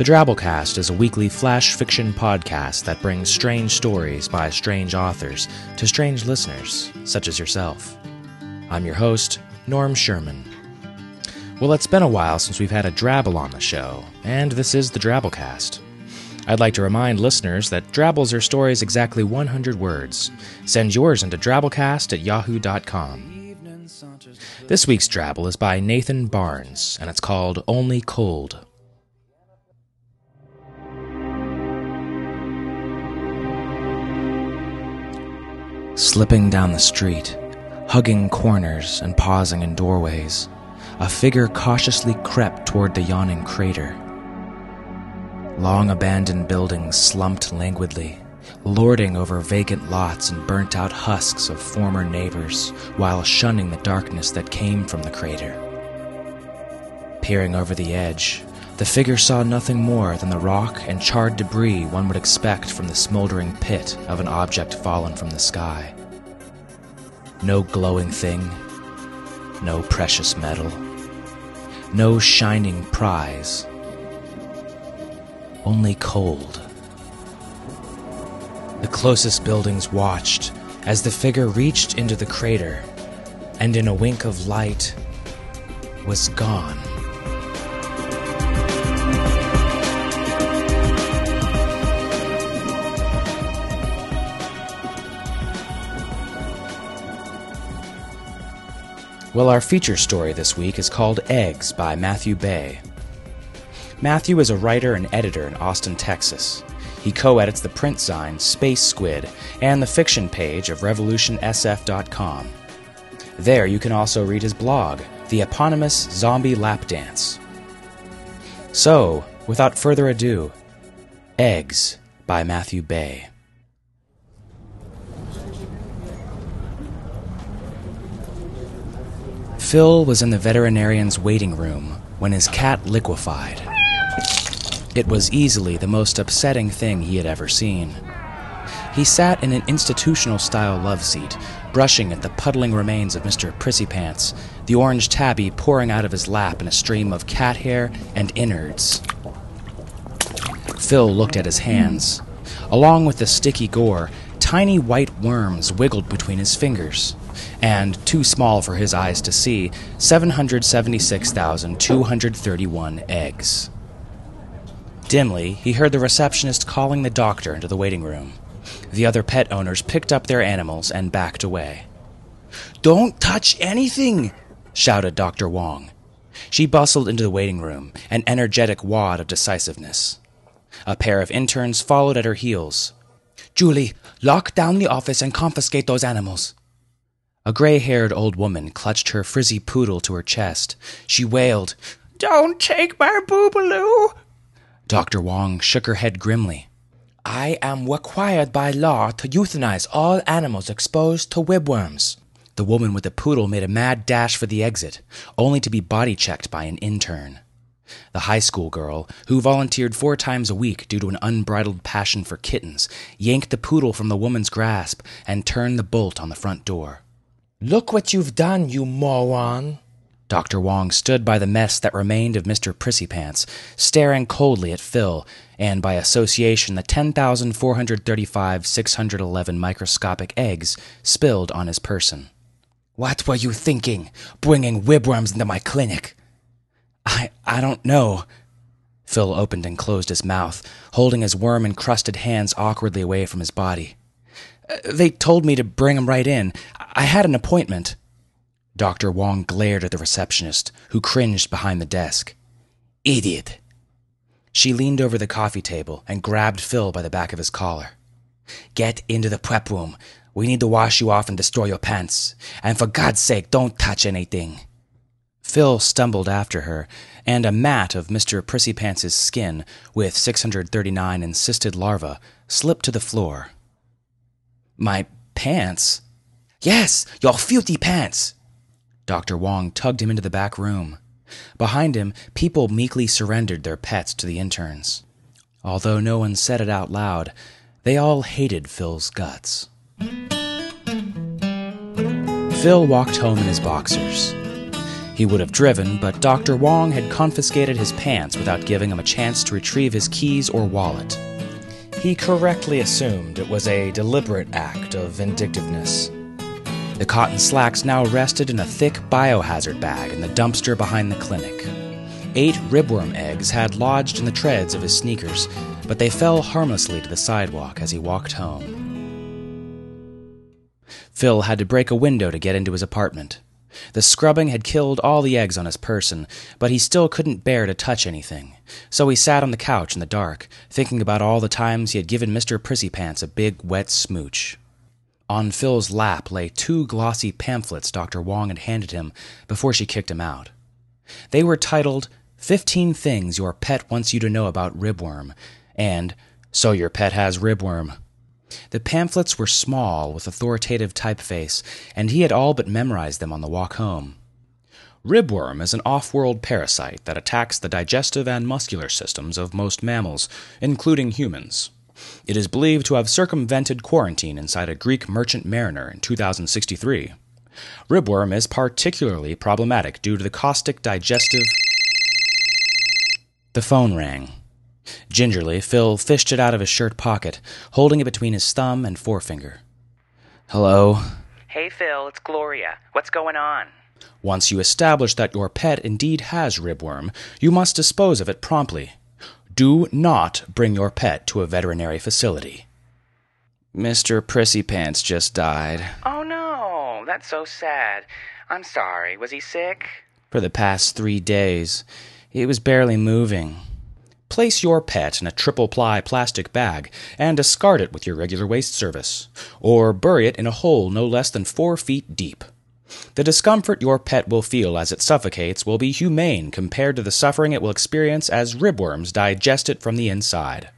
The Drabblecast is a weekly flash fiction podcast that brings strange stories by strange authors to strange listeners, such as yourself. I'm your host, Norm Sherman. Well, it's been a while since we've had a Drabble on the show, and this is the Drabblecast. I'd like to remind listeners that Drabbles are stories exactly 100 words. Send yours into drabblecast at yahoo.com. This week's Drabble is by Nathan Barnes, and it's called Only Cold. Slipping down the street, hugging corners and pausing in doorways, a figure cautiously crept toward the yawning crater. Long abandoned buildings slumped languidly, lording over vacant lots and burnt out husks of former neighbors while shunning the darkness that came from the crater. Peering over the edge, the figure saw nothing more than the rock and charred debris one would expect from the smoldering pit of an object fallen from the sky. No glowing thing, no precious metal, no shining prize, only cold. The closest buildings watched as the figure reached into the crater and, in a wink of light, was gone. Well, our feature story this week is called Eggs by Matthew Bey. Matthew is a writer and editor in Austin, Texas. He co edits the print zine Space Squid and the fiction page of RevolutionSF.com. There you can also read his blog, The Eponymous Zombie Lap Dance. So, without further ado, Eggs by Matthew Bey. Phil was in the veterinarian's waiting room when his cat liquefied. It was easily the most upsetting thing he had ever seen. He sat in an institutional style love seat, brushing at the puddling remains of Mr. Prissy Pants, the orange tabby pouring out of his lap in a stream of cat hair and innards. Phil looked at his hands. Along with the sticky gore, tiny white worms wiggled between his fingers and, too small for his eyes to see, 776,231 eggs. Dimly, he heard the receptionist calling the doctor into the waiting room. The other pet owners picked up their animals and backed away. Don't touch anything! shouted Dr. Wong. She bustled into the waiting room, an energetic wad of decisiveness. A pair of interns followed at her heels. Julie, lock down the office and confiscate those animals. A gray haired old woman clutched her frizzy poodle to her chest. She wailed, Don't take my boobaloo! Dr. Wong shook her head grimly. I am required by law to euthanize all animals exposed to ribworms. The woman with the poodle made a mad dash for the exit, only to be body checked by an intern. The high school girl, who volunteered four times a week due to an unbridled passion for kittens, yanked the poodle from the woman's grasp and turned the bolt on the front door. Look what you've done, you moron! Dr. Wong stood by the mess that remained of Mr. Prissypants, staring coldly at Phil, and by association the 10,435 611 microscopic eggs spilled on his person. What were you thinking, bringing ribworms into my clinic? I, I don't know. Phil opened and closed his mouth, holding his worm encrusted hands awkwardly away from his body. They told me to bring him right in. I had an appointment. Dr. Wong glared at the receptionist, who cringed behind the desk. Idiot. She leaned over the coffee table and grabbed Phil by the back of his collar. Get into the prep room. We need to wash you off and destroy your pants. And for God's sake, don't touch anything. Phil stumbled after her, and a mat of Mr. Prissypants's skin, with 639 encysted larvae, slipped to the floor. My pants? Yes, your filthy pants! Dr. Wong tugged him into the back room. Behind him, people meekly surrendered their pets to the interns. Although no one said it out loud, they all hated Phil's guts. Phil walked home in his boxers. He would have driven, but Dr. Wong had confiscated his pants without giving him a chance to retrieve his keys or wallet. He correctly assumed it was a deliberate act of vindictiveness. The cotton slacks now rested in a thick biohazard bag in the dumpster behind the clinic. Eight ribworm eggs had lodged in the treads of his sneakers, but they fell harmlessly to the sidewalk as he walked home. Phil had to break a window to get into his apartment. The scrubbing had killed all the eggs on his person, but he still couldn't bear to touch anything. So he sat on the couch in the dark, thinking about all the times he had given Mr. Prissypants a big wet smooch. On Phil's lap lay two glossy pamphlets Dr. Wong had handed him before she kicked him out. They were titled 15 Things Your Pet Wants You to Know About Ribworm and So Your Pet Has Ribworm. The pamphlets were small with authoritative typeface, and he had all but memorized them on the walk home. Ribworm is an off world parasite that attacks the digestive and muscular systems of most mammals, including humans. It is believed to have circumvented quarantine inside a Greek merchant mariner in 2063. Ribworm is particularly problematic due to the caustic digestive. The phone rang. Gingerly, Phil fished it out of his shirt pocket, holding it between his thumb and forefinger. Hello? Hey, Phil, it's Gloria. What's going on? Once you establish that your pet indeed has ribworm, you must dispose of it promptly. Do not bring your pet to a veterinary facility. Mr. Prissy Pants just died. Oh, no. That's so sad. I'm sorry. Was he sick? For the past three days, he was barely moving. Place your pet in a triple ply plastic bag and discard it with your regular waste service, or bury it in a hole no less than four feet deep. The discomfort your pet will feel as it suffocates will be humane compared to the suffering it will experience as ribworms digest it from the inside.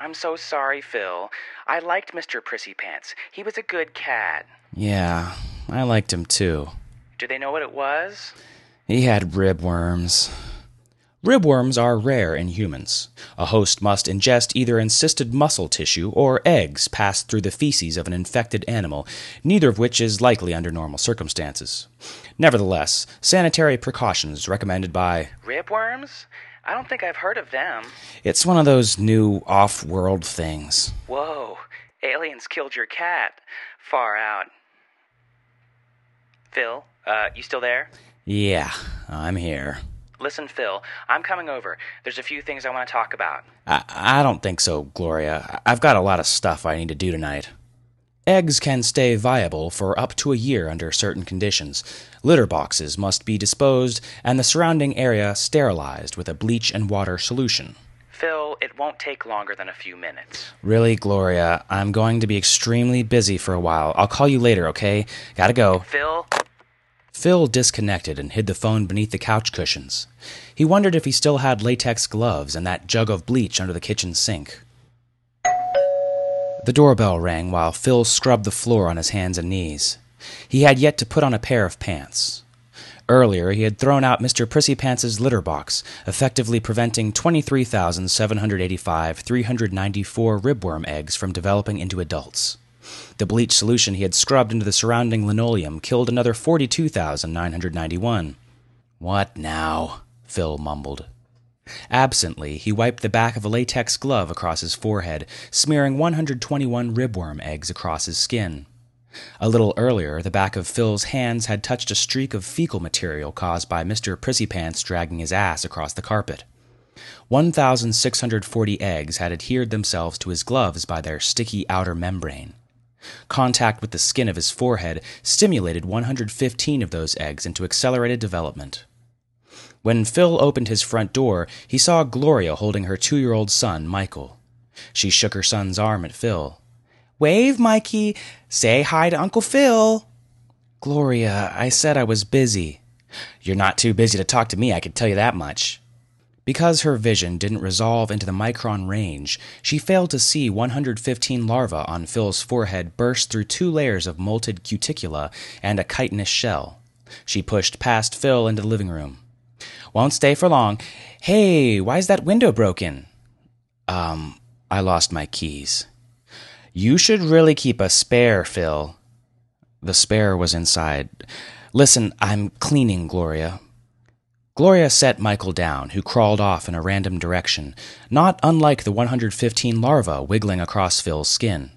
I'm so sorry, Phil. I liked Mr. Prissy Pants. He was a good cat. Yeah, I liked him too. Do they know what it was? He had ribworms. Ribworms are rare in humans. A host must ingest either encysted muscle tissue or eggs passed through the feces of an infected animal, neither of which is likely under normal circumstances. Nevertheless, sanitary precautions recommended by Ribworms? I don't think I've heard of them. It's one of those new off world things. Whoa, aliens killed your cat. Far out. Phil, uh, you still there? Yeah, I'm here. Listen, Phil, I'm coming over. There's a few things I want to talk about. I, I don't think so, Gloria. I've got a lot of stuff I need to do tonight. Eggs can stay viable for up to a year under certain conditions. Litter boxes must be disposed and the surrounding area sterilized with a bleach and water solution. Phil, it won't take longer than a few minutes. Really, Gloria, I'm going to be extremely busy for a while. I'll call you later, okay? Gotta go. Phil? Phil disconnected and hid the phone beneath the couch cushions. He wondered if he still had latex gloves and that jug of bleach under the kitchen sink. The doorbell rang while Phil scrubbed the floor on his hands and knees. He had yet to put on a pair of pants. Earlier, he had thrown out Mr. Prissypants's litter box, effectively preventing 23,785 394 ribworm eggs from developing into adults. The bleach solution he had scrubbed into the surrounding linoleum killed another 42,991. What now? Phil mumbled. Absently, he wiped the back of a latex glove across his forehead, smearing 121 ribworm eggs across his skin. A little earlier, the back of Phil's hands had touched a streak of fecal material caused by Mr. Prissypants dragging his ass across the carpet. 1,640 eggs had adhered themselves to his gloves by their sticky outer membrane. Contact with the skin of his forehead stimulated 115 of those eggs into accelerated development. When Phil opened his front door, he saw Gloria holding her two year old son, Michael. She shook her son's arm at Phil. Wave, Mikey. Say hi to Uncle Phil. Gloria, I said I was busy. You're not too busy to talk to me, I can tell you that much. Because her vision didn't resolve into the micron range, she failed to see 115 larvae on Phil's forehead burst through two layers of molted cuticula and a chitinous shell. She pushed past Phil into the living room. Won't stay for long. Hey, why's that window broken? Um, I lost my keys. You should really keep a spare, Phil. The spare was inside. Listen, I'm cleaning, Gloria. Gloria set Michael down, who crawled off in a random direction, not unlike the 115 larvae wiggling across Phil's skin.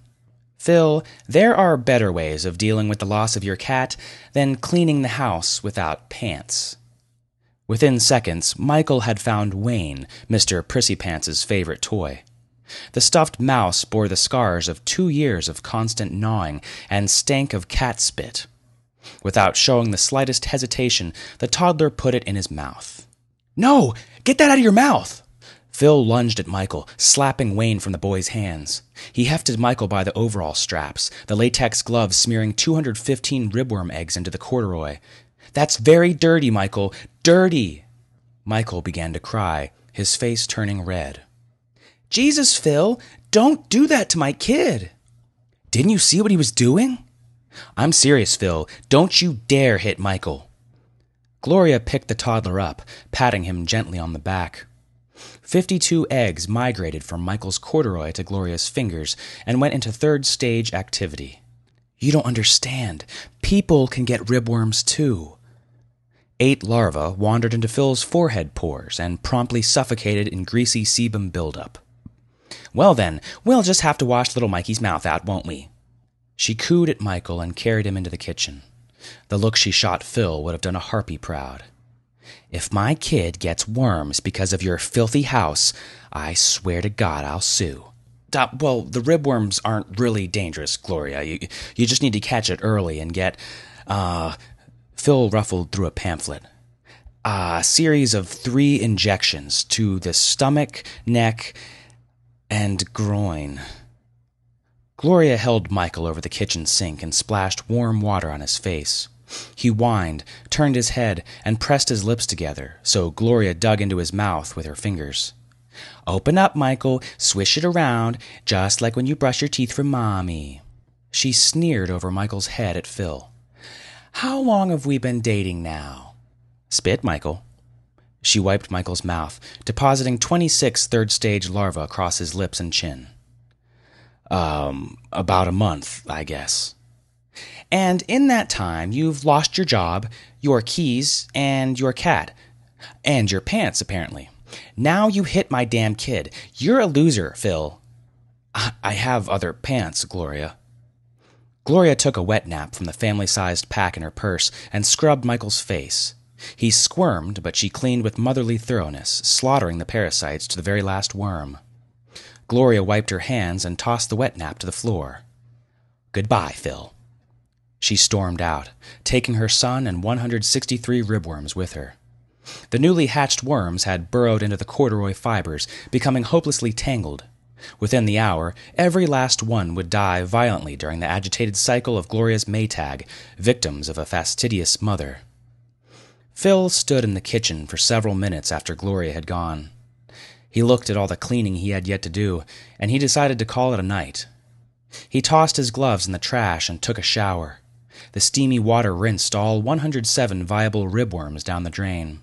Phil, there are better ways of dealing with the loss of your cat than cleaning the house without pants. Within seconds, Michael had found Wayne, Mr. Prissy Prissypants's favorite toy. The stuffed mouse bore the scars of two years of constant gnawing and stank of cat spit. Without showing the slightest hesitation, the toddler put it in his mouth. No! Get that out of your mouth! Phil lunged at Michael, slapping Wayne from the boy's hands. He hefted Michael by the overall straps, the latex gloves smearing 215 ribworm eggs into the corduroy. That's very dirty, Michael. Dirty! Michael began to cry, his face turning red. Jesus, Phil, don't do that to my kid. Didn't you see what he was doing? I'm serious, Phil. Don't you dare hit Michael. Gloria picked the toddler up, patting him gently on the back. Fifty two eggs migrated from Michael's corduroy to Gloria's fingers and went into third stage activity. You don't understand. People can get ribworms too. Eight larvae wandered into Phil's forehead pores and promptly suffocated in greasy sebum buildup. Well, then, we'll just have to wash little Mikey's mouth out, won't we? She cooed at Michael and carried him into the kitchen. The look she shot Phil would have done a harpy proud. If my kid gets worms because of your filthy house, I swear to God I'll sue. Uh, well, the ribworms aren't really dangerous, Gloria. You, you just need to catch it early and get. Uh, Phil ruffled through a pamphlet. A series of three injections to the stomach, neck, and groin. Gloria held Michael over the kitchen sink and splashed warm water on his face. He whined, turned his head, and pressed his lips together, so Gloria dug into his mouth with her fingers. Open up, Michael. Swish it around, just like when you brush your teeth for Mommy. She sneered over Michael's head at Phil. How long have we been dating now? Spit, Michael. She wiped Michael's mouth, depositing 26 third stage larvae across his lips and chin. Um, about a month, I guess. And in that time, you've lost your job, your keys, and your cat. And your pants, apparently. Now you hit my damn kid. You're a loser, Phil. I have other pants, Gloria. Gloria took a wet nap from the family sized pack in her purse and scrubbed Michael's face. He squirmed, but she cleaned with motherly thoroughness, slaughtering the parasites to the very last worm. Gloria wiped her hands and tossed the wet nap to the floor. Goodbye, Phil. She stormed out, taking her son and 163 ribworms with her. The newly hatched worms had burrowed into the corduroy fibers, becoming hopelessly tangled. Within the hour, every last one would die violently during the agitated cycle of Gloria's Maytag, victims of a fastidious mother. Phil stood in the kitchen for several minutes after Gloria had gone. He looked at all the cleaning he had yet to do, and he decided to call it a night. He tossed his gloves in the trash and took a shower. The steamy water rinsed all 107 viable ribworms down the drain.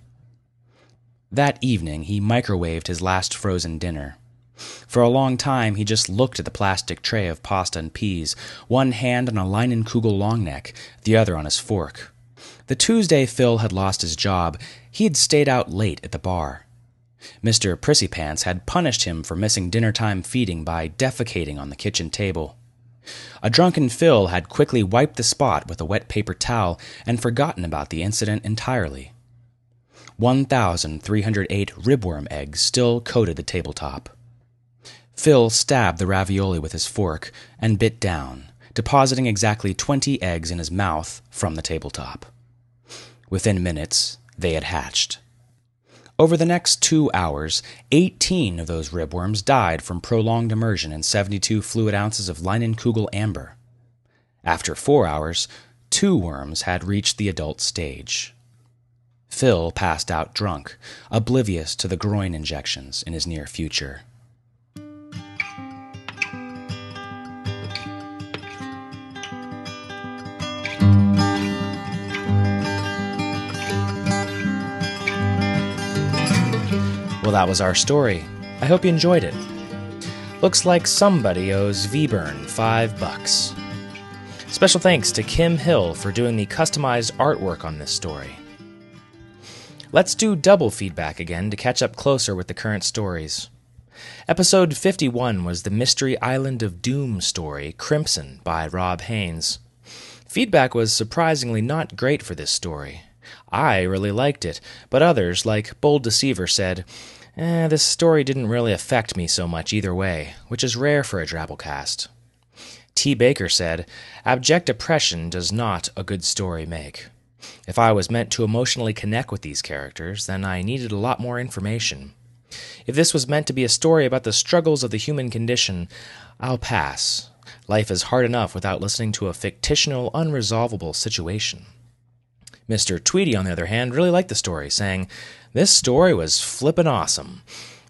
That evening, he microwaved his last frozen dinner. For a long time, he just looked at the plastic tray of pasta and peas, one hand on a Leinenkugel long neck, the other on his fork. The Tuesday Phil had lost his job, he had stayed out late at the bar. Mr. Prissypants had punished him for missing dinner-time feeding by defecating on the kitchen table. A drunken Phil had quickly wiped the spot with a wet paper towel and forgotten about the incident entirely. 1,308 ribworm eggs still coated the tabletop. Phil stabbed the ravioli with his fork and bit down, depositing exactly 20 eggs in his mouth from the tabletop. Within minutes, they had hatched. Over the next two hours, 18 of those ribworms died from prolonged immersion in 72 fluid ounces of Leinenkugel amber. After four hours, two worms had reached the adult stage. Phil passed out drunk, oblivious to the groin injections in his near future. Well, that was our story. I hope you enjoyed it. Looks like somebody owes VBurn five bucks. Special thanks to Kim Hill for doing the customized artwork on this story. Let's do double feedback again to catch up closer with the current stories. Episode 51 was the Mystery Island of Doom story, Crimson, by Rob Haynes. Feedback was surprisingly not great for this story. I really liked it, but others, like Bold Deceiver, said, eh, this story didn't really affect me so much either way, which is rare for a Drabblecast. T. Baker said, Abject oppression does not a good story make. If I was meant to emotionally connect with these characters, then I needed a lot more information. If this was meant to be a story about the struggles of the human condition, I'll pass. Life is hard enough without listening to a fictional, unresolvable situation. Mr. Tweedy, on the other hand, really liked the story, saying, This story was flippin' awesome.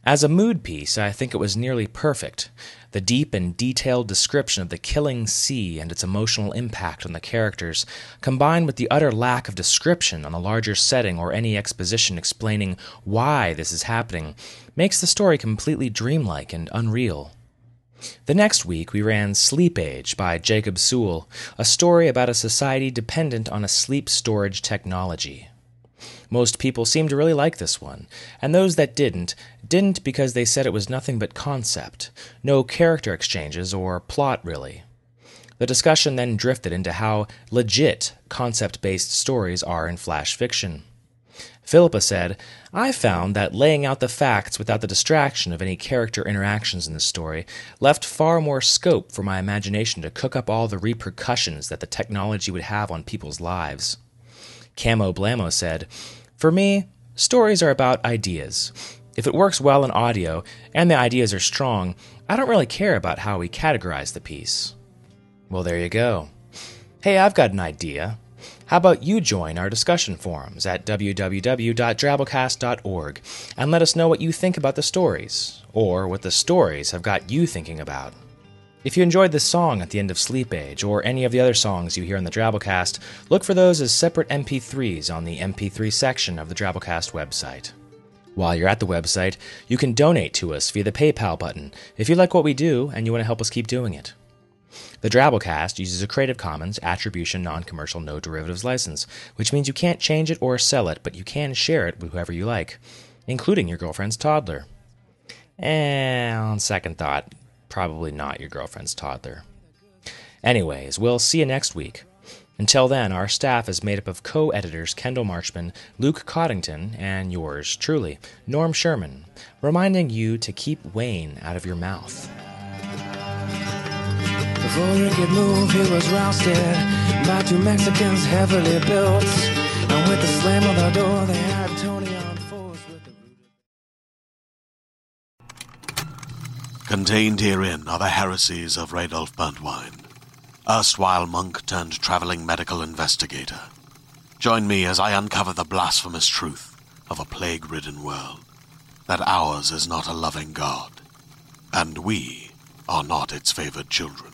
As a mood piece, I think it was nearly perfect. The deep and detailed description of the killing sea and its emotional impact on the characters, combined with the utter lack of description on the larger setting or any exposition explaining why this is happening, makes the story completely dreamlike and unreal. The next week, we ran Sleep Age by Jacob Sewell, a story about a society dependent on a sleep storage technology. Most people seemed to really like this one, and those that didn't, didn't because they said it was nothing but concept, no character exchanges or plot really. The discussion then drifted into how legit concept based stories are in flash fiction. Philippa said, I found that laying out the facts without the distraction of any character interactions in the story left far more scope for my imagination to cook up all the repercussions that the technology would have on people's lives. Camo Blamo said, for me, stories are about ideas. If it works well in audio and the ideas are strong, I don't really care about how we categorize the piece. Well, there you go. Hey, I've got an idea. How about you join our discussion forums at www.drabblecast.org and let us know what you think about the stories, or what the stories have got you thinking about. If you enjoyed this song at the end of Sleep Age, or any of the other songs you hear on the Drabblecast, look for those as separate MP3s on the MP3 section of the Drabblecast website. While you're at the website, you can donate to us via the PayPal button if you like what we do and you want to help us keep doing it. The Drabblecast uses a Creative Commons Attribution Non Commercial No Derivatives license, which means you can't change it or sell it, but you can share it with whoever you like, including your girlfriend's toddler. And on second thought, probably not your girlfriend's toddler. Anyways, we'll see you next week. Until then, our staff is made up of co editors Kendall Marchman, Luke Coddington, and yours truly, Norm Sherman, reminding you to keep Wayne out of your mouth. Before he could move, he was rousted by two Mexicans heavily built. And with the slam of the door, they had Tony on force with the Contained herein are the heresies of Radolf Burntwine, erstwhile monk turned traveling medical investigator. Join me as I uncover the blasphemous truth of a plague ridden world that ours is not a loving God, and we are not its favored children.